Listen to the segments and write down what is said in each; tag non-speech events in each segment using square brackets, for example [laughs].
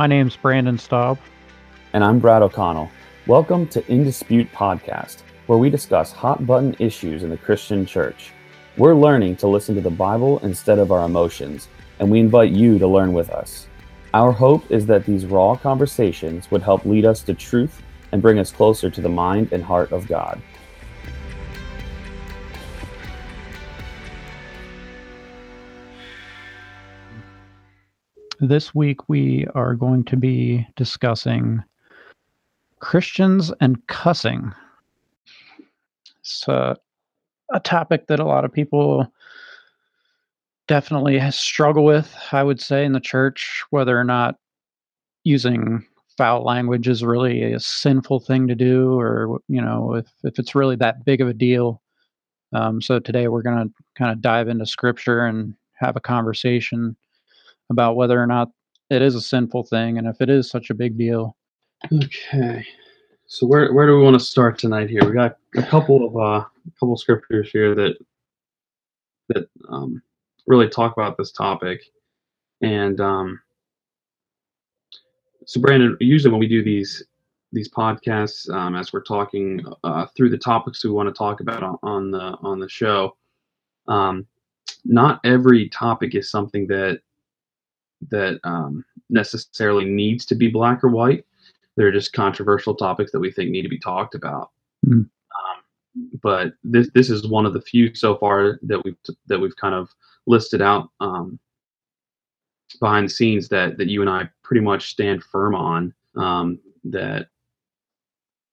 My name's Brandon Staub. And I'm Brad O'Connell. Welcome to In Dispute Podcast, where we discuss hot button issues in the Christian church. We're learning to listen to the Bible instead of our emotions, and we invite you to learn with us. Our hope is that these raw conversations would help lead us to truth and bring us closer to the mind and heart of God. This week we are going to be discussing Christians and cussing. It's uh, a topic that a lot of people definitely struggle with, I would say, in the church, whether or not using foul language is really a sinful thing to do or, you know, if, if it's really that big of a deal. Um, so today we're going to kind of dive into scripture and have a conversation about whether or not it is a sinful thing and if it is such a big deal. Okay. So where where do we want to start tonight here? We got a couple of uh a couple of scriptures here that that um really talk about this topic. And um so Brandon, usually when we do these these podcasts, um, as we're talking uh, through the topics we want to talk about on, on the on the show, um, not every topic is something that that um, necessarily needs to be black or white. They're just controversial topics that we think need to be talked about. Mhm. Um, but this this is one of the few so far that we've that we've kind of listed out um, behind the scenes that that you and I pretty much stand firm on. Um, that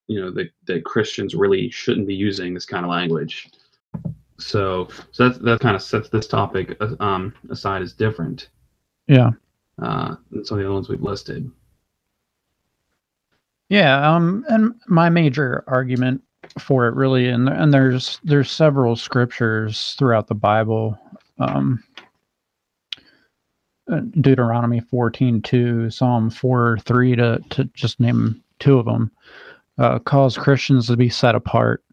you know that that Christians really shouldn't be using this kind of language. So so that that kind of sets this topic uh, um, aside as different Yeah. uh, than some of the other ones we've listed. Yeah, um, and my major argument for it really, and and there's there's several scriptures throughout the Bible, um, uh, Deuteronomy fourteen two, Psalm four three to to just name two of them, uh, cause Christians to be set apart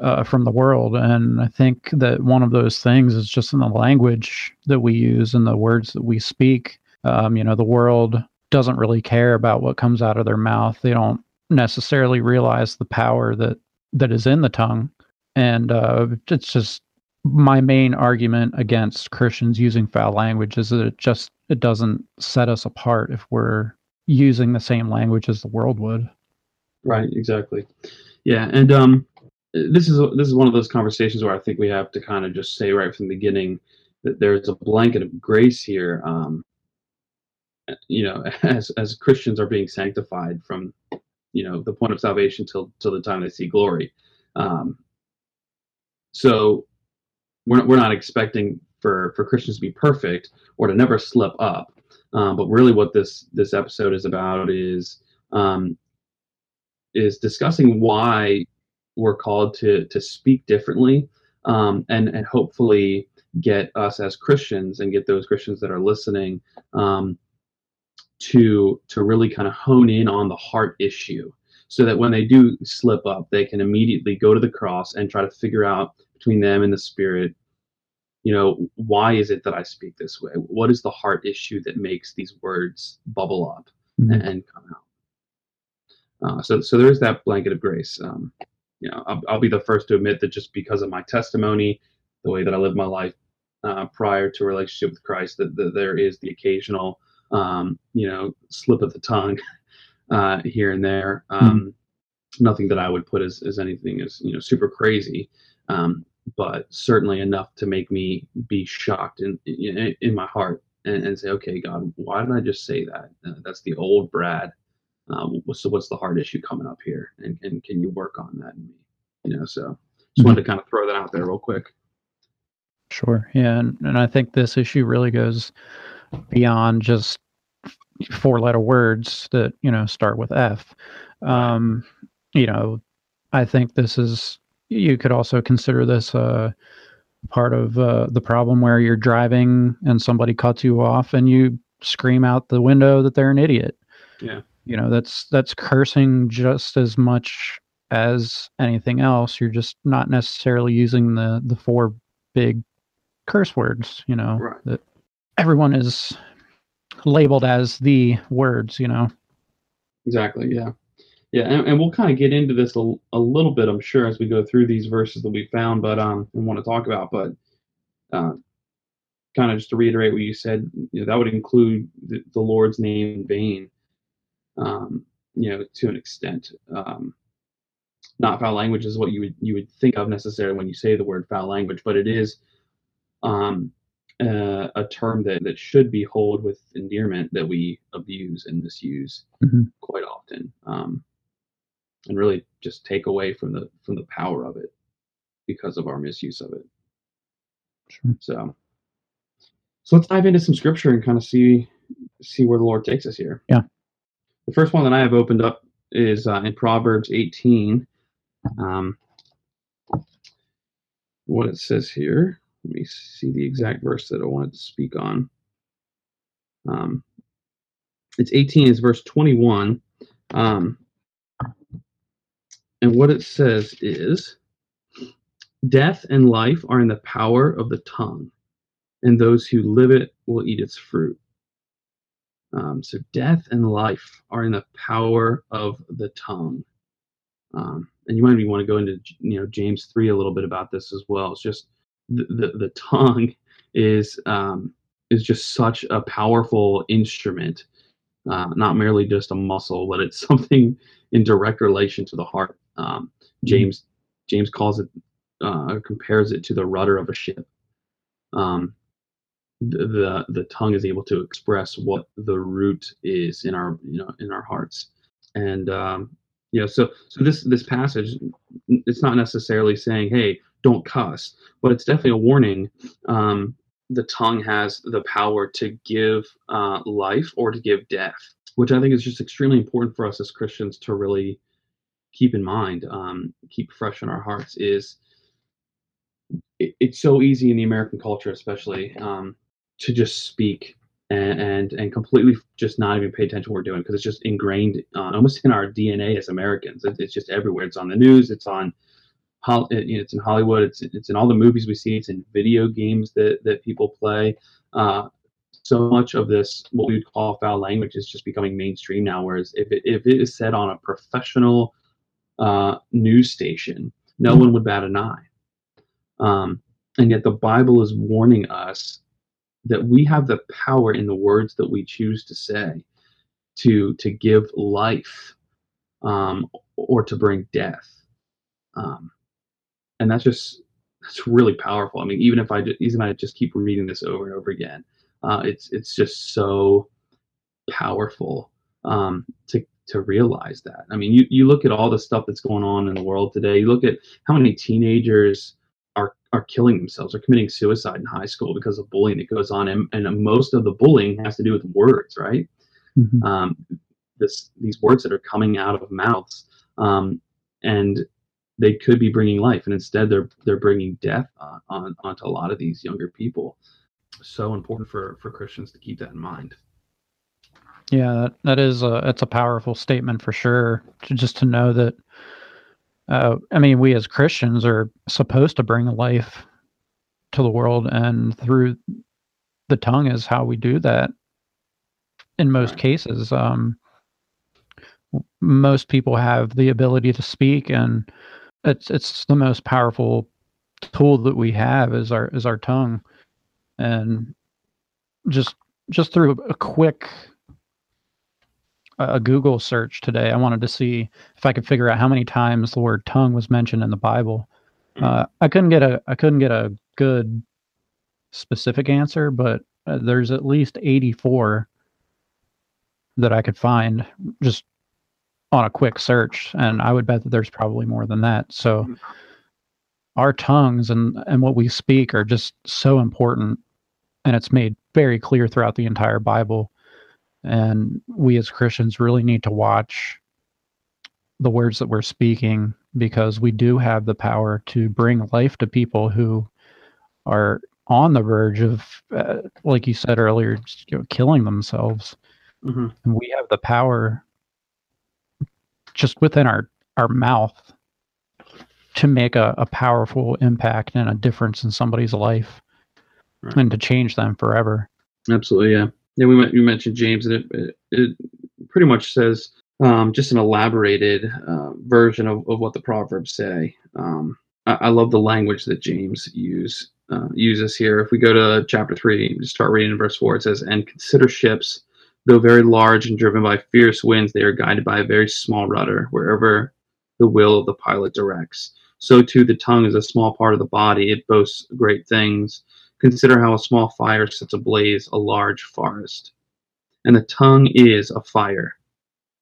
uh, from the world, and I think that one of those things is just in the language that we use and the words that we speak. Um, you know, the world doesn't really care about what comes out of their mouth. They don't necessarily realize the power that that is in the tongue, and uh, it's just my main argument against Christians using foul language is that it just it doesn't set us apart if we're using the same language as the world would. Right, exactly. Yeah, and um, this is this is one of those conversations where I think we have to kind of just say right from the beginning that there's a blanket of grace here. Um, you know, [laughs] as as Christians are being sanctified from you know the point of salvation till till the time they see glory. Um, so we're we're not expecting for for Christians to be perfect or to never slip up. Um, but really, what this this episode is about is um, is discussing why we're called to to speak differently um, and and hopefully get us as Christians and get those Christians that are listening um, to to really kind of hone in on the heart issue so that when they do slip up they can immediately go to the cross and try to figure out between them and the spirit you know why is it that i speak this way what is the heart issue that makes these words bubble up Mhm. and, and come out uh, so so there's that blanket of grace um, you know I'll, I'll be the first to admit that just because of my testimony the way that i live my life uh, prior to a relationship with christ that, that there is the occasional um, you know, slip of the tongue [laughs] uh, here and there. Um, Nothing that I would put as, as anything as you know super crazy, um, but certainly enough to make me be shocked in in, in my heart and, and say, okay, God, why did I just say that? Uh, that's the old Brad. Um, so what's the hard issue coming up here, and, and can you work on that in? You know, so just wanted to kind of throw that out there real quick. Sure. Yeah, and, and I think this issue really goes beyond just four letter words that, you know, start with F. Um, you know, I think this is you could also consider this uh part of uh, the problem where you're driving and somebody cuts you off and you scream out the window that they're an idiot. Yeah. You know, that's that's cursing just as much as anything else. You're just not necessarily using the the four big curse words, you know, Right. that everyone is labeled as the words, you know. Exactly. Yeah. Yeah, and, and we'll kind of get into this a, a little bit, I'm sure, as we go through these verses that we found, but um, and want to talk about. But uh, kind of just to reiterate what you said, you know, that would include the, the Lord's name in vain, um, you know, to an extent. Um, not foul language is what you would you would think of necessarily when you say the word foul language, but it is um, uh, a term that, that should be hold with endearment that we abuse and misuse mm-hmm. quite often. Um, and really just take away from the from the power of it because of our misuse of it. Sure. So, so let's dive into some scripture and kind of see see where the Lord takes us here. Yeah. The first one that I have opened up is uh, in Proverbs 18. Um, what it says here. Let me see the exact verse that I wanted to speak on. Um, it's 18 is verse 21. Um, and what it says is Death and life are in the power of the tongue, and those who live it will eat its fruit. Um, so, death and life are in the power of the tongue. Um, and you might even want to go into you know James three a little bit about this as well. It's just the the, the tongue is um, is just such a powerful instrument, uh, not merely just a muscle, but it's [laughs] something in direct relation to the heart. Um, James James calls it uh, compares it to the rudder of a ship. Um, the, the tongue is able to express what the root is in our you know in our hearts, and um, know so so this this passage it's not necessarily saying hey don't cuss, but it's definitely a warning. Um, the tongue has the power to give uh, life or to give death, which I think is just extremely important for us as Christians to really keep in mind, um, keep fresh in our hearts is it's so easy in the American culture, especially, um, to just speak and, and, and completely just not even pay attention to what we're doing because it's just ingrained uh, almost in our DNA as Americans. It, it's just everywhere. It's on the news. It's on it's in Hollywood. It's it's in all the movies we see. It's in video games that that people play. Uh, so much of this, what we would call foul language, is just becoming mainstream now. Whereas if it, if it is said on a professional uh, news station, no one would bat an eye. Um, and yet the Bible is warning us that we have the power in the words that we choose to say to to give life um, or to bring death. Um, and that's just that's really powerful. I mean, even if I just, even I just keep reading this over and over again, uh, it's it's just so powerful um, to to realize that. I mean, you, you look at all the stuff that's going on in the world today. You look at how many teenagers are are killing themselves or committing suicide in high school because of bullying that goes on, and, and most of the bullying has to do with words, right? Mm-hmm. Um, this these words that are coming out of mouths, um, and they could be bringing life, and instead they're they're bringing death on, on onto a lot of these younger people. So important for for Christians to keep that in mind. Yeah, that, that is a it's a powerful statement for sure. To just to know that, uh, I mean, we as Christians are supposed to bring life to the world, and through the tongue is how we do that. In most right. cases, um, most people have the ability to speak, and it's it's the most powerful tool that we have is our is our tongue, and just just through a quick a Google search today. I wanted to see if I could figure out how many times the word tongue was mentioned in the Bible. Hmm. Uh, I couldn't get a I couldn't get a good specific answer, but uh, there's at least 84 that I could find just on a quick search, and I would bet that there's probably more than that. So hmm. our tongues and and what we speak are just so important, and it's made very clear throughout the entire Bible and we as Christians really need to watch the words that we're speaking because we do have the power to bring life to people who are on the verge of, uh, like you said earlier, just, you know, killing themselves. Mm-hmm. And we have the power just within our, our mouth to make a, a powerful impact and a difference in somebody's life right. and to change them forever. Absolutely, yeah yeah, we you mentioned James, and it, it, it pretty much says um, just an elaborated uh, version of, of what the proverbs say. Um, I, I, love the language that James use uh, uses here. If we go to chapter three, just start reading in verse four, it says, "And consider ships, though very large and driven by fierce winds, they are guided by a very small rudder wherever the will of the pilot directs. So too, the tongue is a small part of the body; it boasts great things." Consider how a small fire sets ablaze a large forest. And the tongue is a fire.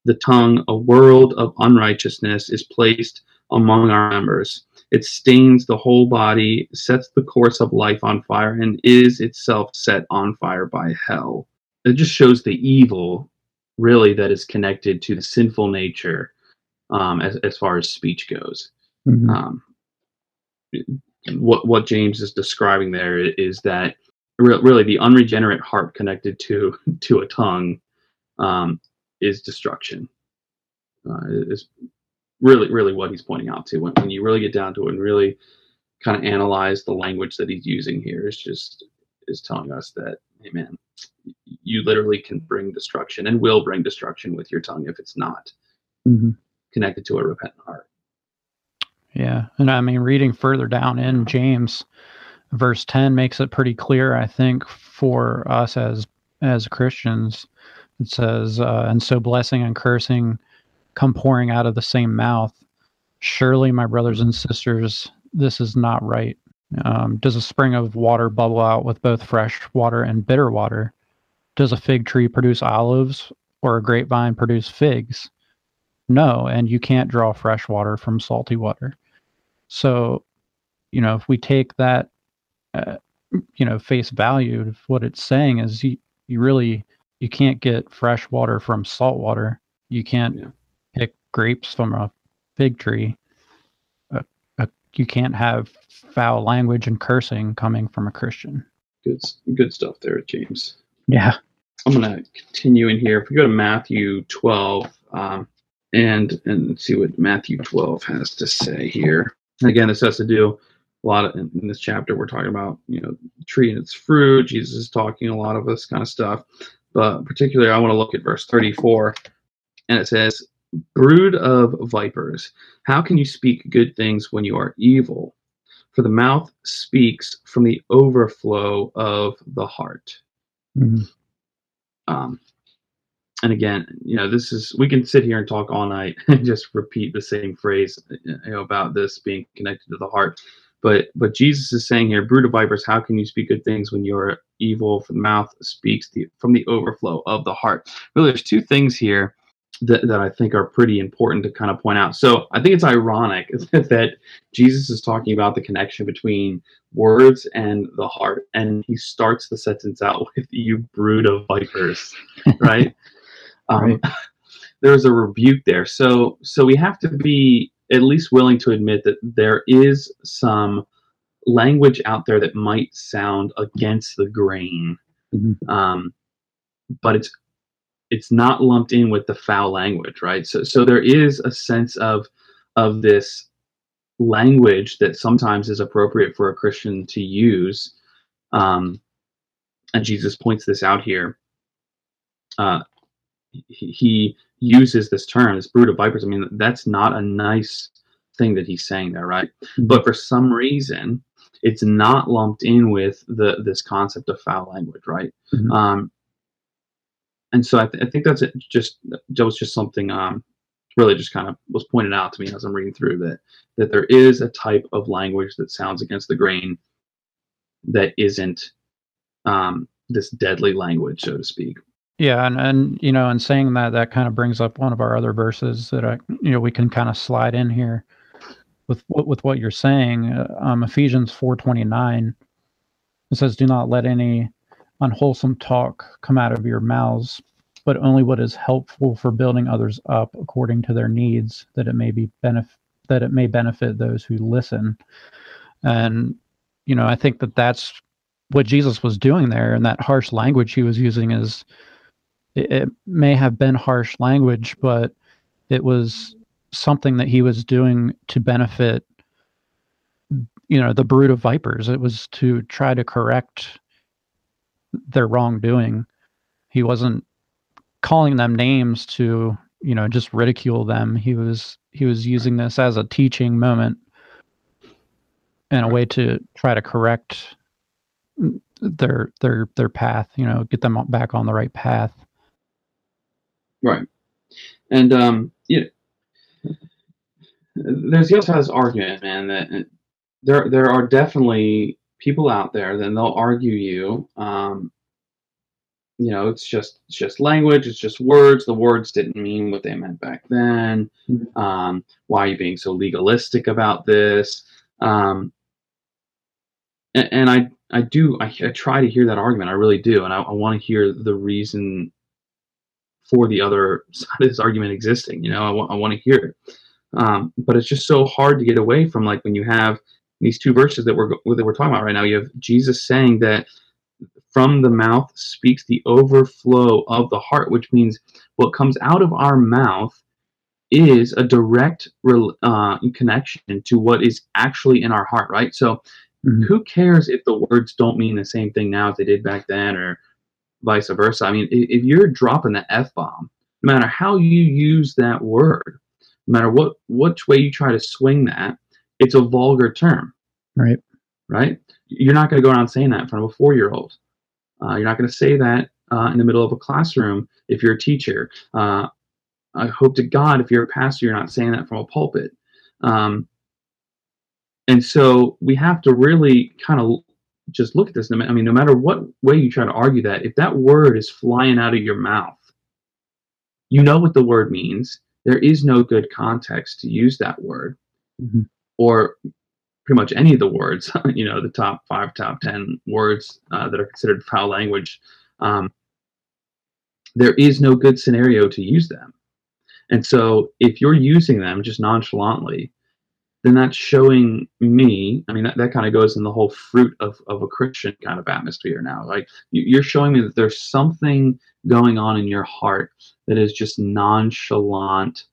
The tongue, a world of unrighteousness, is placed among our members. It stains the whole body, sets the course of life on fire, and is itself set on fire by hell. It just shows the evil, really, that is connected to the sinful nature um, as, as far as speech goes. Mm-hmm. Um, what what James is describing there is that re- really the unregenerate heart connected to [laughs] to a tongue um, is destruction. Uh, is really really what he's pointing out to when, when you really get down to it and really kind of analyze the language that he's using here is just is telling us that hey man you literally can bring destruction and will bring destruction with your tongue if it's not mm-hmm. connected to a repentant heart yeah. And I mean, reading further down in James, verse 10 makes it pretty clear, I think, for us as as Christians. It says, uh, and so blessing and cursing come pouring out of the same mouth. Surely, my brothers and sisters, this is not right. Um, does a spring of water bubble out with both fresh water and bitter water? Does a fig tree produce olives or a grapevine produce figs? No, and you can't draw fresh water from salty water. So, you know, if we take that, uh, you know, face value, what it's saying is you, you really you can't get fresh water from salt water. You can't yeah. pick grapes from a fig tree. Uh, uh, you can't have foul language and cursing coming from a Christian. Good, good stuff there, James. Yeah. I'm going to continue in here. If we go to Matthew 12 um, and and see what Matthew 12 has to say here. And again, this has to do a lot of in, in this chapter. We're talking about you know tree and its fruit. Jesus is talking a lot of this kind of stuff, but particularly I want to look at verse 34, and it says, "Brood of vipers, how can you speak good things when you are evil? For the mouth speaks from the overflow of the heart." Mm-hmm. Um, and again, you know, this is we can sit here and talk all night [laughs] and just repeat the same phrase you know, about this being connected to the heart. But but Jesus is saying here, brood of vipers, how can you speak good things when you're evil? Mouth speaks the, from the overflow of the heart. Really, there's two things here that, that I think are pretty important to kind of point out. So I think it's ironic [laughs] that Jesus is talking about the connection between words and the heart, and he starts the sentence out [laughs] with "you brood of vipers," right? Um, right. [laughs] there's a rebuke there. So so we have to be at least willing to admit that there is some language out there that might sound against the grain, mm-hmm. um, but it's it's not lumped in with the foul language, right? So so there is a sense of of this language that sometimes is appropriate for a Christian to use. Um, and Jesus points this out here. Uh, he uses this term, this brood of vipers. I mean, that's not a nice thing that he's saying there, right? Mm-hmm. But for some reason, it's not lumped in with the this concept of foul language, right? Mm-hmm. Um, and so I, th- I, think that's it. Just that was just something um, really just kind of was pointed out to me as I'm reading through that that there is a type of language that sounds against the grain that isn't um, this deadly language, so to speak. Yeah, and and you know, and saying that, that kind of brings up one of our other verses that I, you know, we can kind of slide in here with with what you're saying. Uh, um, Ephesians four twenty nine. It says, "Do not let any unwholesome talk come out of your mouths, but only what is helpful for building others up according to their needs, that it may be benefit that it may benefit those who listen." And you know, I think that that's what Jesus was doing there, and that harsh language he was using is it, it may have been harsh language, but it was something that he was doing to benefit you know the brood of vipers it was to try to correct their wrongdoing He wasn't calling them names to, you know, just ridicule them. He was he was using this as a teaching moment and a way to try to correct their their their path, you know, get them back on the right path. Right. And um yeah there's the other side of this argument, man, that there there are definitely people out there then they'll argue you um, you know it's just it's just language it's just words the words didn't mean what they meant back then mm-hmm. um, why are you being so legalistic about this um, and, and, i i do I, I, try to hear that argument i really do and i, I want to hear the reason for the other side of this argument existing you know i, w- I want to hear it um, but it's just so hard to get away from like when you have these two verses that we're that we're talking about right now. You have Jesus saying that from the mouth speaks the overflow of the heart, which means what comes out of our mouth is a direct uh, connection to what is actually in our heart, right? So, mm-hmm. who cares if the words don't mean the same thing now as they did back then, or vice versa? I mean, if you're dropping the f bomb, no matter how you use that word, no matter what which way you try to swing that, it's a vulgar term. Right. Right. You're not going to go around saying that in front of a four year old. Uh, you're not going to say that uh, in the middle of a classroom if you're a teacher. Uh, I hope to God, if you're a pastor, you're not saying that from a pulpit. Um, and so we have to really kind of just look at this. I mean, no matter what way you try to argue that, if that word is flying out of your mouth, you know what the word means. There is no good context to use that word mm-hmm. or pretty much any of the words, [laughs] you know, the top five, top 10 words uh, that are considered foul language, um, there is no good scenario to use them. And so if you're using them just nonchalantly, then that's showing me, I mean, that, that kind of goes in the whole fruit of, of a Christian kind of atmosphere now. Like you're showing me that there's something going on in your heart that is just nonchalant,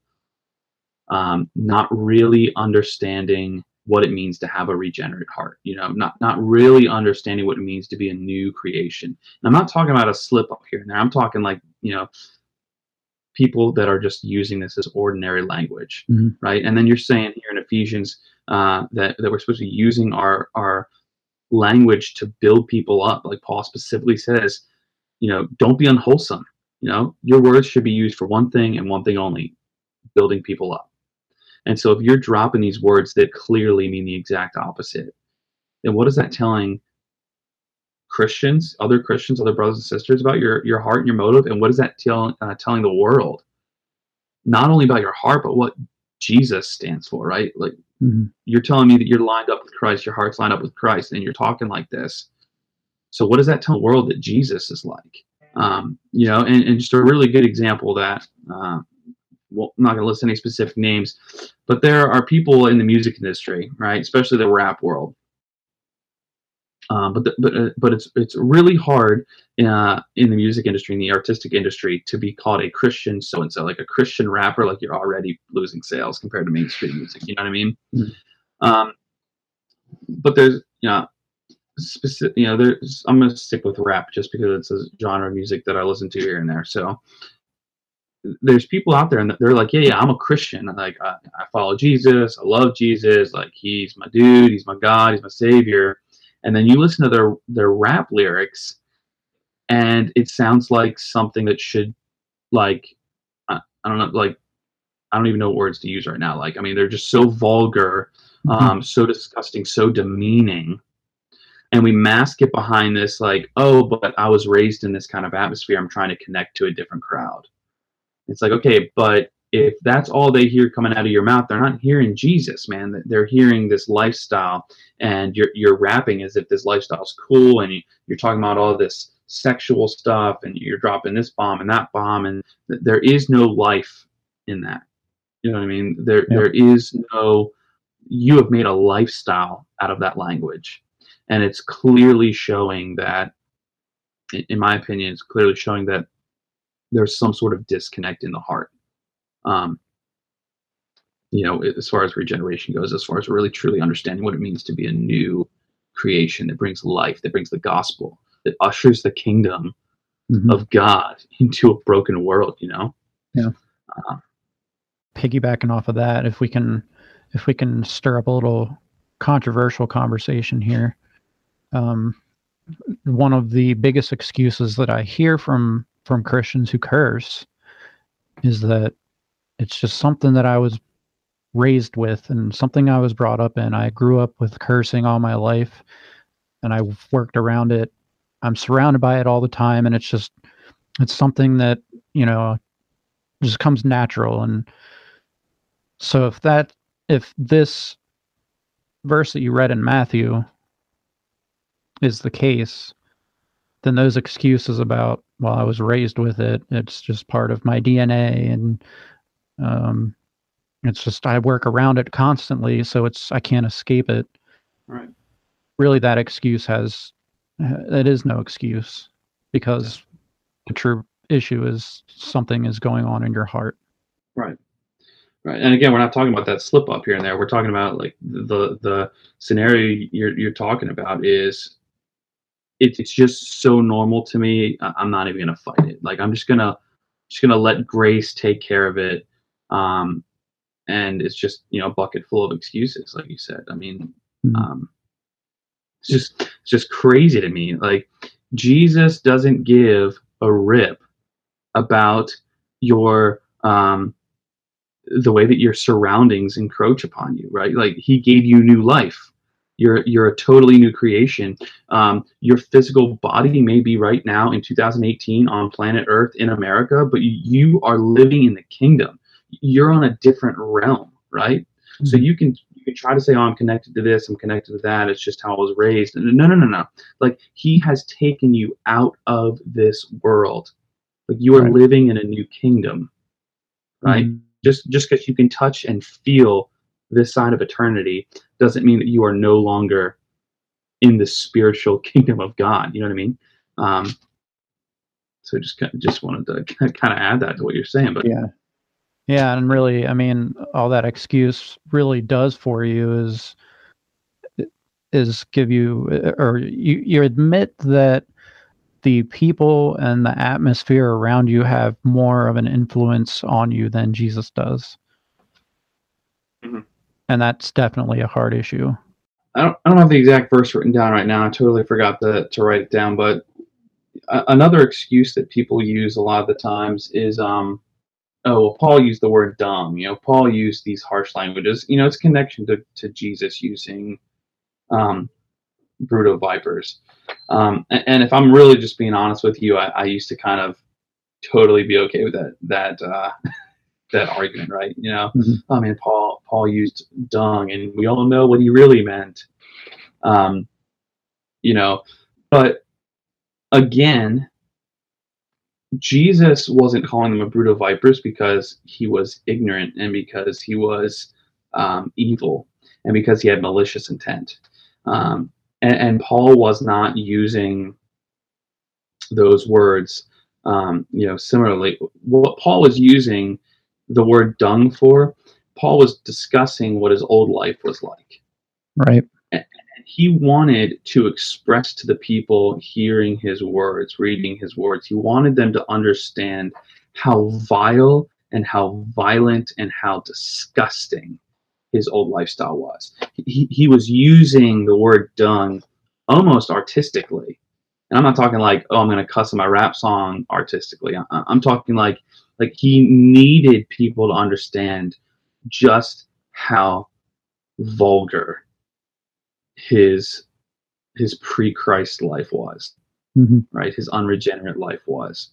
um, not really understanding what it means to have a regenerate heart you know not not really understanding what it means to be a new creation and i'm not talking about a slip up here and there i'm talking like you know people that are just using this as ordinary language mm-hmm. right? And then you're saying here in ephesians uh, that, that we're supposed to be using our our language to build people up like paul specifically says you know don't be unwholesome you know? Your words should be used for one thing and one thing only building people up. And so if you're dropping these words that clearly mean the exact opposite, then what is that telling Christians, other Christians, other brothers and sisters about your your heart and your motive? And what is that tell, uh, telling the world? Not only about your heart, but what Jesus stands for, right? Like mm-hmm. you're telling me that you're lined up with Christ, your heart's lined up with Christ, and you're talking like this. So what does that tell the world that Jesus is like? Um, you know, and, and just a really good example that uh, well, I'm not going to list any specific names, but there are people in the music industry, right, especially the rap world. Um, but the, but uh, but it's it's really hard uh, in the music industry, in the artistic industry, to be called a Christian so and so, like a Christian rapper. Like you're already losing sales compared to mainstream music. You know what I mean? Mm-hmm. Um, but there's you know specific you know there's i'm going to stick with rap just because it's a genre of music that i listen to here and there so there's people out there and they're like, yeah, yeah, I'm a Christian. Like I, I follow Jesus. I love Jesus. Like he's my dude. He's my God. He's my savior. And then you listen to their their rap lyrics, and it sounds like something that should, like, I, I don't know, like, I don't even know what words to use right now. Like, I mean, they're just so vulgar, mm-hmm. um, so disgusting, so demeaning. And we mask it behind this, like, oh, but I was raised in this kind of atmosphere. I'm trying to connect to a different crowd it's like, okay, but if that's all they hear coming out of your mouth, they're not hearing Jesus, man. They're hearing this lifestyle, and you're you're rapping as if this lifestyle is cool, and you, you're talking about all this sexual stuff, and you're dropping this bomb and that bomb, and th- there is no life in that. You know what I mean? There yeah. there is no. You have made a lifestyle out of that language, and it's clearly showing that. In my opinion, it's clearly showing that there's some sort of disconnect in the heart. Um, you know, as far as regeneration goes, as far as really truly understanding what it means to be a new creation that brings life, that brings the gospel, that ushers the kingdom mm-hmm. of God [laughs] into a broken world, you know? Yeah. Uh, Piggybacking off of that, if we can, if we can stir up a little controversial conversation here, um, one of the biggest excuses that I hear from from Christians who curse is that it's just something that I was raised with and something I was brought up in. I grew up with cursing all my life and I've worked around it. I'm surrounded by it all the time and it's just it's something that, you know, just comes natural and so if that if this verse that you read in Matthew is the case, then those excuses about well I was raised with it, it's just part of my DNA and um it's just I work around it constantly, so it's I can't escape it. Right. Really, that excuse has it is no excuse because the true issue is something is going on in your heart. Right. Right. And again, we're not talking about that slip up here and there. We're talking about like the the scenario you're you're talking about is it's it's just so normal to me. I'm not even gonna fight it. Like I'm just gonna just gonna let grace take care of it. Um, and it's just you know a bucket full of excuses like you said. I mean mm-hmm. um, it's just it's just crazy to me. Like jesus doesn't give a rip about your um, the way that your surroundings encroach upon you right? Like he gave you new life. You're you're a totally new creation. Um, your physical body may be right now in 2018 on planet earth in america but you are living in the kingdom you're on a different realm, right? Mm-hmm. So you can you can try to say, "Oh, I'm connected to this, I'm connected to that." It's just how I was raised. No, no, no, no. Like He has taken you out of this world. Like you are right. living in a new kingdom, right? Mm-hmm. Just just because you can touch and feel this side of eternity doesn't mean that you are no longer in the spiritual [laughs] kingdom of God. You know what I mean? Um, so just just wanted to [laughs] kind of add that to what you're saying. But yeah, yeah, and really, I mean, all that excuse really does for you is is give you or you you admit that the people and the atmosphere around you have more of an influence on you than Jesus does. Mm-hmm. And that's definitely a hard issue. I don't, I don't have the exact verse written down right now. I totally forgot to, to write it down. But another excuse that people use a lot of the times is um, oh well paul used the word dumb you know paul used these harsh languages you know it's connection to, to jesus using um of vipers. Um and, and, if i'm really just being honest with you I, I, used to kind of totally be okay with that that uh [laughs] that argument right? You know? Mm-hmm. i mean paul paul used dung and we all know what he really meant. Um you know but again Jesus wasn't calling them a brood of vipers because he was ignorant and because he was um, evil and because he had malicious intent. Um, and, and, Paul was not using those words, um, you know, similarly. What Paul was using the word dung for, Paul was discussing what his old life was like. Right he wanted to express to the people hearing his words, reading his words, he wanted them to understand how vile and how violent and how disgusting his old lifestyle was. He, he was using the word dung almost artistically. And I'm not talking like, oh, I'm going to cuss in my rap song artistically. I, I'm talking like, like he needed people to understand just how vulgar his his pre-Christ life was, mm-hmm. right? His unregenerate life was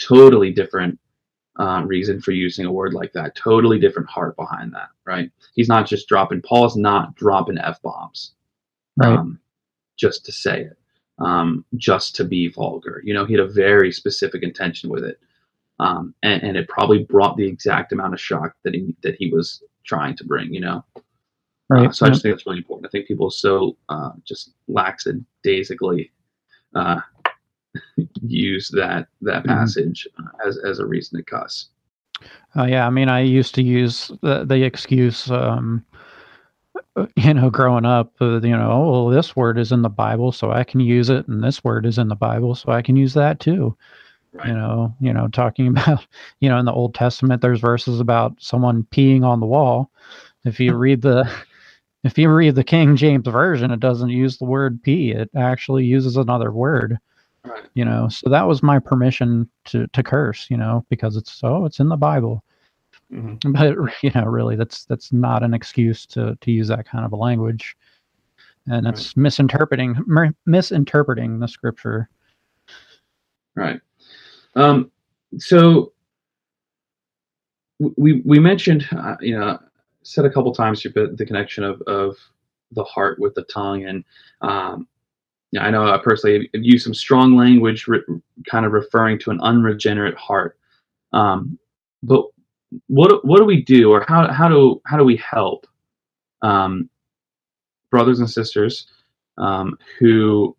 totally different uh, reason for using a word like that. Totally different heart behind that, right? He's not just dropping. Paul's not dropping f bombs, right? Um, just to say it, um, just to be vulgar. You know, he had a very specific intention with it, um, and, and it probably brought the exact amount of shock that he that he was trying to bring. You know. Right. Uh, so I just think that's really important. I think people so uh, just lackadaisically uh, [laughs] use that that mm-hmm. passage mm-hmm. as as a reason to cuss. Uh, yeah, I mean, I used to use the, the excuse, um, uh, [laughs] you know, growing up, uh, you know, oh, well, this word is in the Bible, so I can use it, and this word is in the Bible, so I can use that too. Right. You know, [laughs] you know, talking about, you know, in the Old Testament, there's verses about someone peeing on the wall. If you read the, if you read the King James version, it doesn't use the word pee. It actually uses another word. Right. You know, so that was my permission to to curse. You know, because it's oh, it's in the Bible. Mm-hmm. [laughs] But you know, really, that's that's not an excuse to to use that kind of a language, and that's right. misinterpreting misinterpreting the scripture. Right. Um, so we we mentioned, uh, you know, said a couple times you put the connection of of the heart with the tongue, and um, I know I personally have used some strong language, re- kind of referring to an unregenerate heart. Um, but what what do we do, or how how do how do we help um, brothers and sisters um, who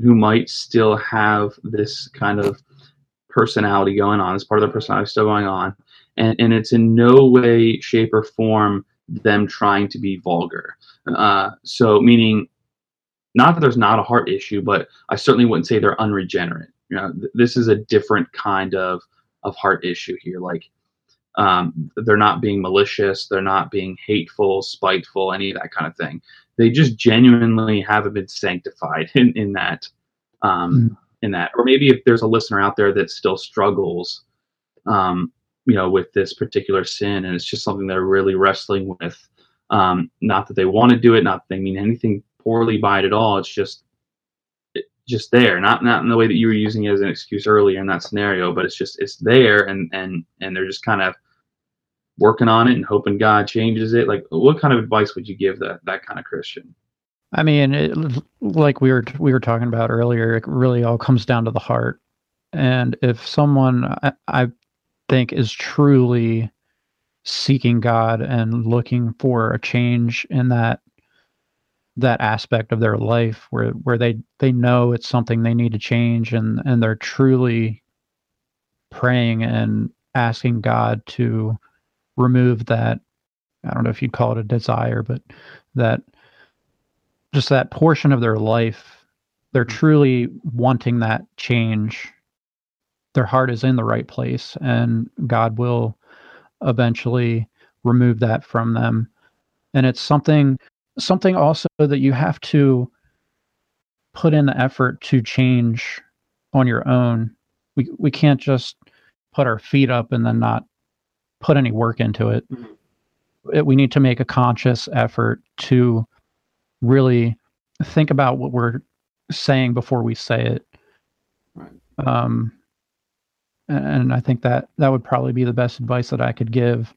who might still have this kind of personality going on, this part of their personality still going on, and, and it's in no way, shape, or form them trying to be vulgar. Uh, so, meaning, not that there's not a heart issue, but I certainly wouldn't say they're unregenerate. You know, th- this is a different kind of of heart issue here. Like, um, they're not being malicious, they're not being hateful, spiteful, any of that kind of thing. They just genuinely haven't been sanctified in in that. Um, mm in that or maybe if there's a listener out there that still struggles um, you know with this particular sin and it's just something they're really wrestling with. Um, not that they want to do it not that they mean anything poorly by it at all it's just it, just there not not in the way that you were using it as an excuse earlier in that scenario but it's just it's there and and and they're just kind of working on it and hoping god changes it. Like what kind of advice would you give that that kind of christian? I mean, it, like we were we were talking about earlier, it really all comes down to the heart. And if someone I, I think is truly seeking God and looking for a change in that that aspect of their life where where they they know it's something they need to change and and they're truly praying and asking God to remove that I don't know if you'd call it a desire but that just that portion of their life they're mm-hmm. truly wanting that change their heart is in the right place and god will eventually remove that from them and it's something something also that you have to put in the effort to change on your own we we can't just put our feet up and then not put any work into it, mm-hmm. it we need to make a conscious effort to really think about what we're saying before we say it. Right. Um, and I think that that would probably be the best advice that I could give.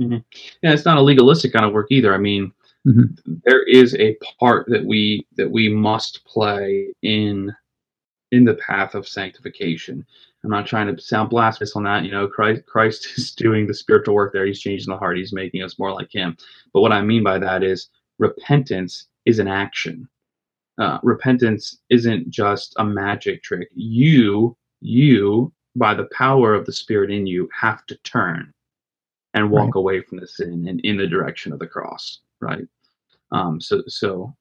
Mm-hmm. Yeah, it's not a legalistic kind of work either. I mean, mm-hmm. there is a part that we that we must play in in the path of sanctification. I'm not trying to sound blasphemous on that. You know, Christ Christ [laughs] is doing the spiritual work there. He's changing the heart. He's making us more like Him. But what I mean by that is repentance is an action. Uh, repentance isn't just a magic trick. You, you, by the power of the Spirit in you, have to turn and walk right. away from the sin and in the direction of the cross. Right. Um, so, so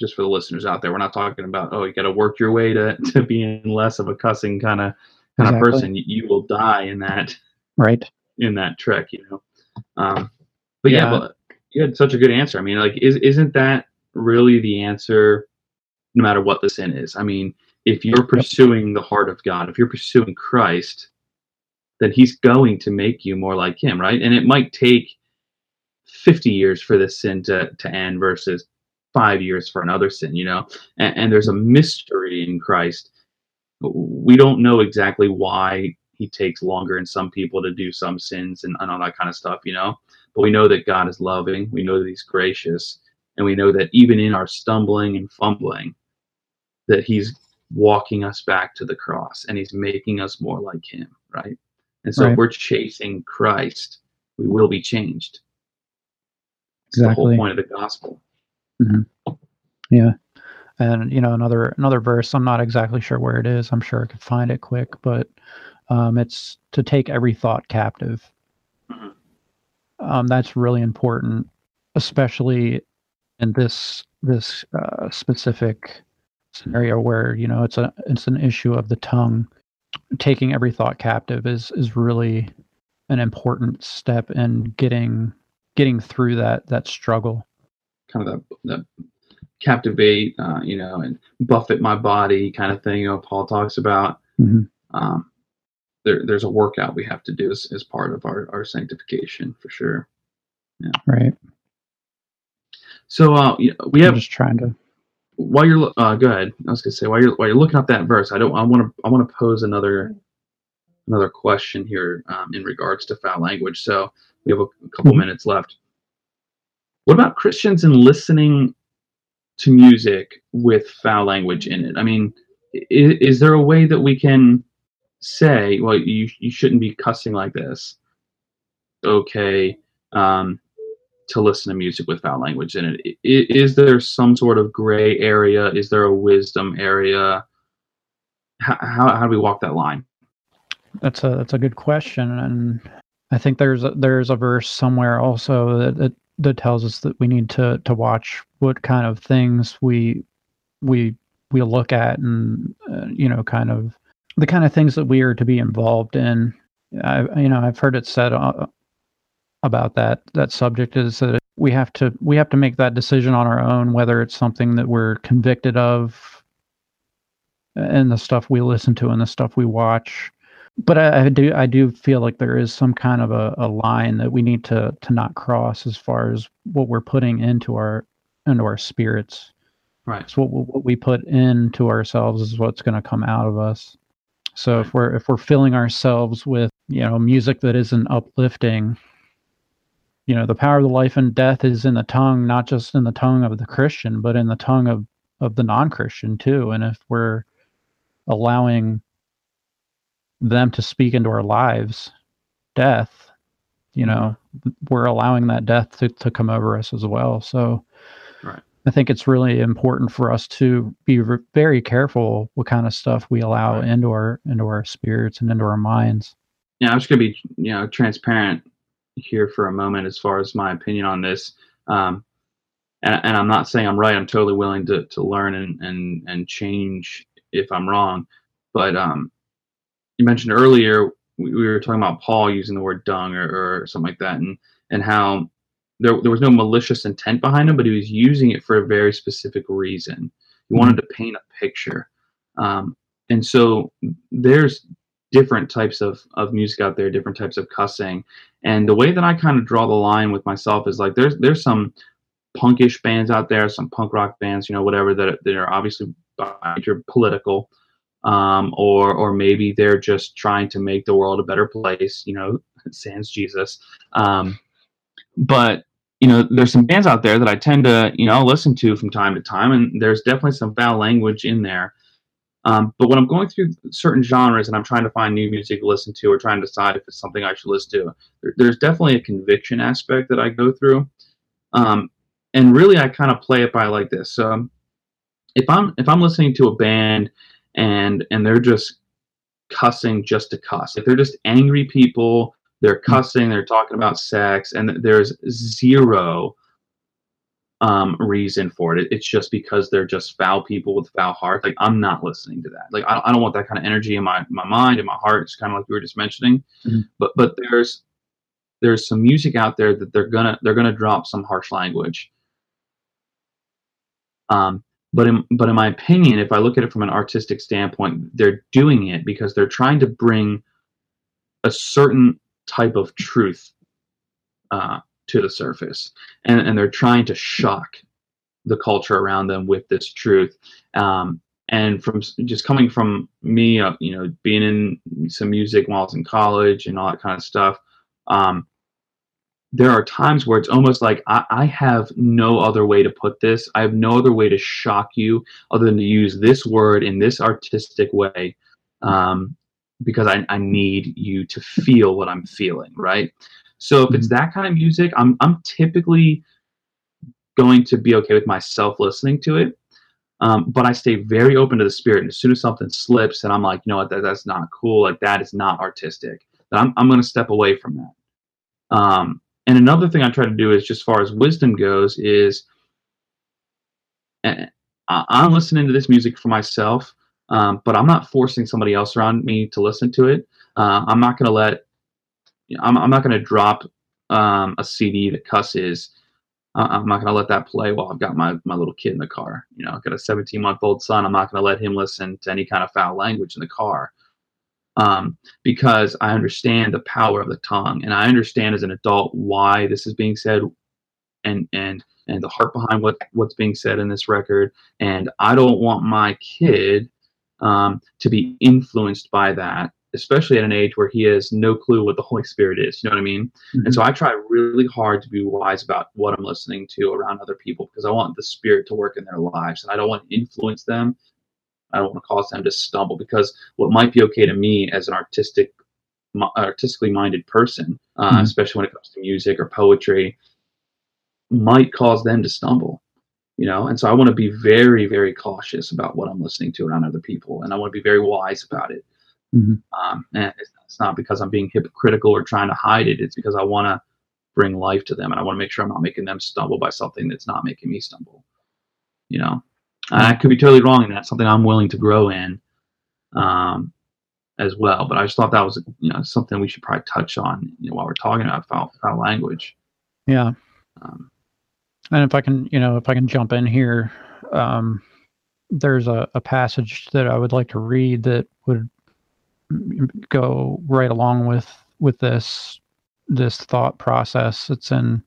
just for the listeners out there, we're not talking about oh, you got to work your way to [laughs] to being less of a cussing kind of kind exactly. of person. You, you, will die in that right in that trick. You know. Um, but yeah, yeah but you had such a good answer. I mean, like, is isn't that really the answer? No matter what the sin is. I mean, if you're pursuing the heart of God, if you're pursuing Christ, then He's going to make you more like Him, right? And it might take 50 years for this sin to to end versus five years for another sin, you know. And, and there's a mystery in Christ. We don't know exactly why He takes longer in some people to do some sins and, and all that kind of stuff, you know. But we know that God is loving, we know that He's gracious, and we know that even in our stumbling and fumbling, that He's walking us back to the cross and He's making us more like Him, right? And so right. if we're chasing Christ, we will be changed. Exactly. the whole point of the gospel. Mm-hmm. Yeah. And you know another another verse. I'm not exactly sure where it is. I'm sure I could find it quick, but um, it's to take every thought captive um, that's really important, especially in this this uh, specific scenario where you know it's a it's an issue of the tongue. Taking every thought captive is is really an important step in getting getting through that that struggle. Kind of that, that captivate uh, you know and buffet my body kind of thing you know paul talks about. Mm-hmm. um, there, there's a workout we have to do as, as part of our, our sanctification for sure. Yeah. Right. So uh, we have I'm just trying to while you're uh, go ahead. I was gonna say while you're while you're looking up that verse, I don't I want to I want to pose another another question here um, in regards to foul language. So we have a, a couple mm-hmm. minutes left. What about Christians and listening to music with foul language in it? I mean, is, is there a way that we can say, well, you you shouldn't be cussing like this? Okay. Um, to listen to music with foul language in it. Is there some sort of gray area? Is there a wisdom area? How, how, how do we walk that line? That's a that's a good question, and I think there's a, there's a verse somewhere also that, that that tells us that we need to to watch what kind of things we we we look at, and uh, you know, kind of the kind of things that we are to be involved in. I you know I've heard it said uh, about that that subject is that we have to we have to make that decision on our own whether it's something that we're convicted of and the stuff we listen to and the stuff we watch. But I, I do I do feel like there is some kind of a, a line that we need to to not cross as far as what we're putting into our into our spirits. Right. So what, what we put into ourselves is what's going to come out of us. So right. if we're if we're filling ourselves with you know music that isn't uplifting you know the power of the life and death is in the tongue not just in the tongue of the christian but in the tongue of of the non-christian too and if we're allowing them to speak into our lives death you know mm-hmm. we're allowing that death to, to come over us as well so right. i think it's really important for us to be re- very careful what kind of stuff we allow right. into our into our spirits and into our minds yeah i'm just gonna be you know transparent here for a moment as far as my opinion on this. Um, and, and, I'm not saying I'm right. I'm totally willing to, to learn and, and, and change if I'm wrong. But um, you mentioned earlier, we, we, were talking about Paul using the word dung or, or something like that, and, and how there, there was no malicious intent behind him, but he was using it for a very specific reason. He wanted to paint a picture. Um, and so there's different types of, of music out there, different types of cussing. And the way that I kind of draw the line with myself is like there's there's some punkish bands out there, some punk rock bands, you know, whatever that, that are obviously political. Um, or or maybe they're just trying to make the world a better place, you know, [laughs] sans Jesus. Um, but you know, there's some bands out there that I tend to, you know, listen to from time to time, and there's definitely some foul language in there. Um, but when I'm going through certain genres and I'm trying to find new music to listen to or trying to decide if it's something I should listen to, there, there's definitely a conviction aspect that I go through. Um, and really, I kind of play it by like this. So if I'm if I'm listening to a band and and they're just cussing just to cuss, if they're just angry people, they're cussing, they're talking about sex, and there's zero um, reason for it. It's just because they're just foul people with foul hearts. Like I'm not listening to that. Like I, I don't want that kind of energy in my my mind and my heart. It's kind of like you were just mentioning. Mm-hmm. But but there's there's some music out there that they're gonna they're gonna drop some harsh language. Um, but in but in my opinion, if I look at it from an artistic standpoint, they're doing it because they're trying to bring a certain type of truth uh, to the surface. And, and they're trying to shock the culture around them with this truth. Um, and from just coming from me uh, you know being in some music while i was in college and all that kind of stuff um, there are times where it's almost like I, I, have no other way to put this. I have no other way to shock you other than to use this word in this artistic way um, because I, I need you to feel what i'm feeling right so if it's mm-hmm. that kind of music, I'm I'm typically going to be okay with myself listening to it. Um, but I stay very open to the spirit. And as soon as something slips and I'm like, you know what, that, that's not cool, like that is not artistic, then I'm, I'm going to step away from that. Um, and another thing I try to do is just as far as wisdom goes is, I, I'm listening to this music for myself, um, but I'm not forcing somebody else around me to listen to it. Uh, I'm not going to let, I'm, I'm not going to drop um, a CD that cusses. Uh, I'm not going to let that play while I've got my, my little kid in the car. You know, I've got a 17 month old son. I'm not going to let him listen to any kind of foul language in the car um, because I understand the power of the tongue and I understand as an adult why this is being said and and and the heart behind what what's being said in this record. And I don't want my kid um, to be influenced by that especially at an age where he has no clue what the Holy Spirit is. You know what I mean? Mm-hmm. And so I try really hard to be wise about what I'm listening to around other people because I want the Spirit to work in their lives and I don't want to influence them. I don't want to cause them to stumble because what might be okay to me as an artistic, artistically minded person, uh, mm-hmm. especially when it comes to music or poetry, might cause them to stumble you know and so i want to be very very cautious about what i'm listening to around other people and i want to be very wise about it Mm-hmm. Um, and it's, it's, not because I'm being hypocritical or trying to hide it. It's because I want to bring life to them, and I want to make sure I'm not making them stumble by something that's not making me stumble. You know, and I could be totally wrong, and that's something I'm willing to grow in, um, as well. But I just thought that was you know something we should probably touch on you know, while we're talking about foul, foul language. Yeah. Um, and if I can, you know, if I can jump in here, um, there's a, a passage that I would like to read that would go right along with with this this thought process. It's in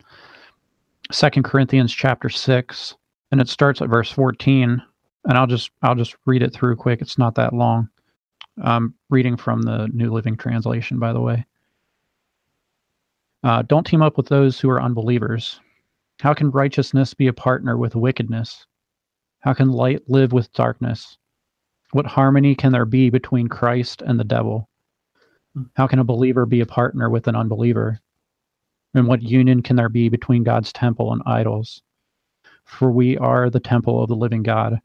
Second Corinthians chapter six, and it starts at verse fourteen. And I'll just I'll just read it through quick. It's not that long. I'm reading from the New Living Translation, by the way. Uh, don't team up with those who are unbelievers. How can righteousness be a partner with wickedness? How can light live with darkness? What harmony can there be between Christ and the devil? Hmm. How can a believer be a partner with an unbeliever? And what union can there be between God's temple and idols? For we are the temple of the living God.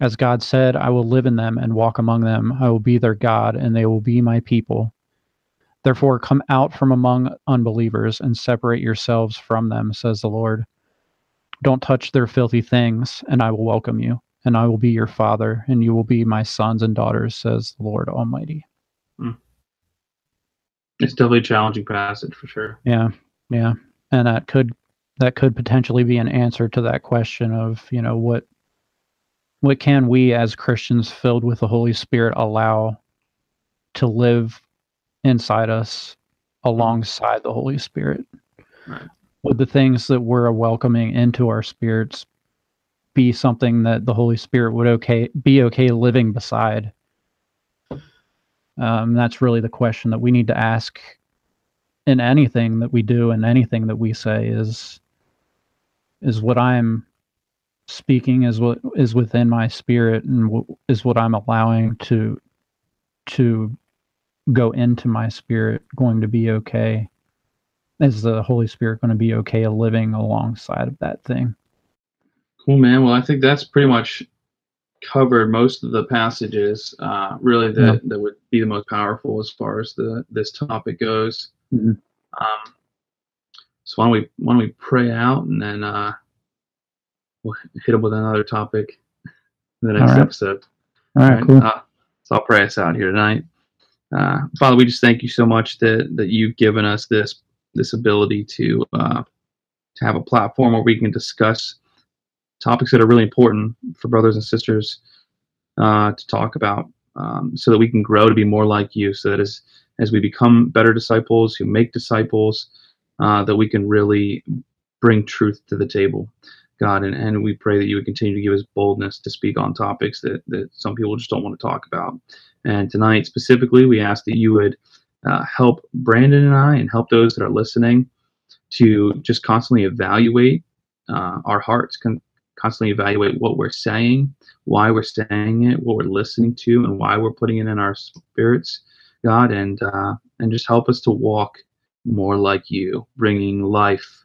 As God said, I will live in them and walk among them. I will be their God, and they will be my people. Therefore, come out from among unbelievers and separate yourselves from them, says the Lord. Don't touch their filthy things, and I will welcome you and I will be your father, and you will be my sons and daughters, says the Lord Almighty. Hmm. It's definitely a challenging passage for sure. Yeah, yeah, and that could that could potentially be an answer to that question of you know what what can we as Christians filled with the Holy Spirit allow to live inside us alongside the Holy Spirit? Right. Would the things that we're welcoming into our spirits be something that the Holy Spirit would okay be okay living beside? Um, that's really the question that we need to ask in anything that we do and anything that we say is is what I'm speaking is what is within my spirit and is what I'm allowing to to go into my spirit going to be okay is the holy spirit going to be okay living alongside of that thing Cool, man. Well, I think that's pretty much covered most of the passages, uh, really that, yeah. that would be the most powerful as far as the this topic goes. Mm-hmm. Um, so why don't we why don't we pray out and then uh, we'll hit up with another topic in the next All right. episode. All right, All right cool. Uh, so I'll pray us out here tonight. Uh, Father, we just thank you so much that that you've given us this this ability to uh, to have a platform where we can discuss topics that are really important for brothers and sisters uh, to talk about um, so that we can grow to be more like you so that as as we become better disciples who make disciples uh, that we can really bring truth to the table. God and, and we pray that you would continue to give us boldness to speak on topics that, that some people just don't want to talk about. And tonight specifically we ask that you would uh, help brandon and i and help those that are listening to just constantly evaluate uh, our hearts, con- constantly evaluate what we're saying, why we're saying it, what we're listening to, and why we're putting it in our spirits, God, and uh, and just help us to walk more like you, bringing life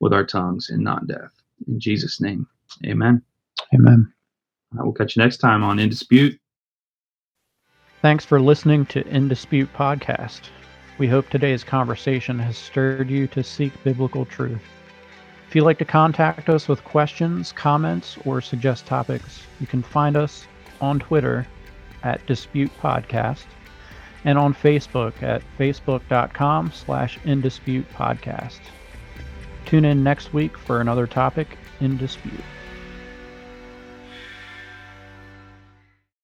with our tongues and not death. In Jesus' name, Amen. Amen. I will catch you next time on In Dispute. Thanks for listening to In Dispute podcast. We hope today's conversation has stirred you to seek biblical truth. If you'd like to contact us with questions, comments, or suggest topics, you can find us on Twitter at Dispute Podcast and on Facebook at facebook.com slash indispute podcast. Tune in next week for another topic in dispute.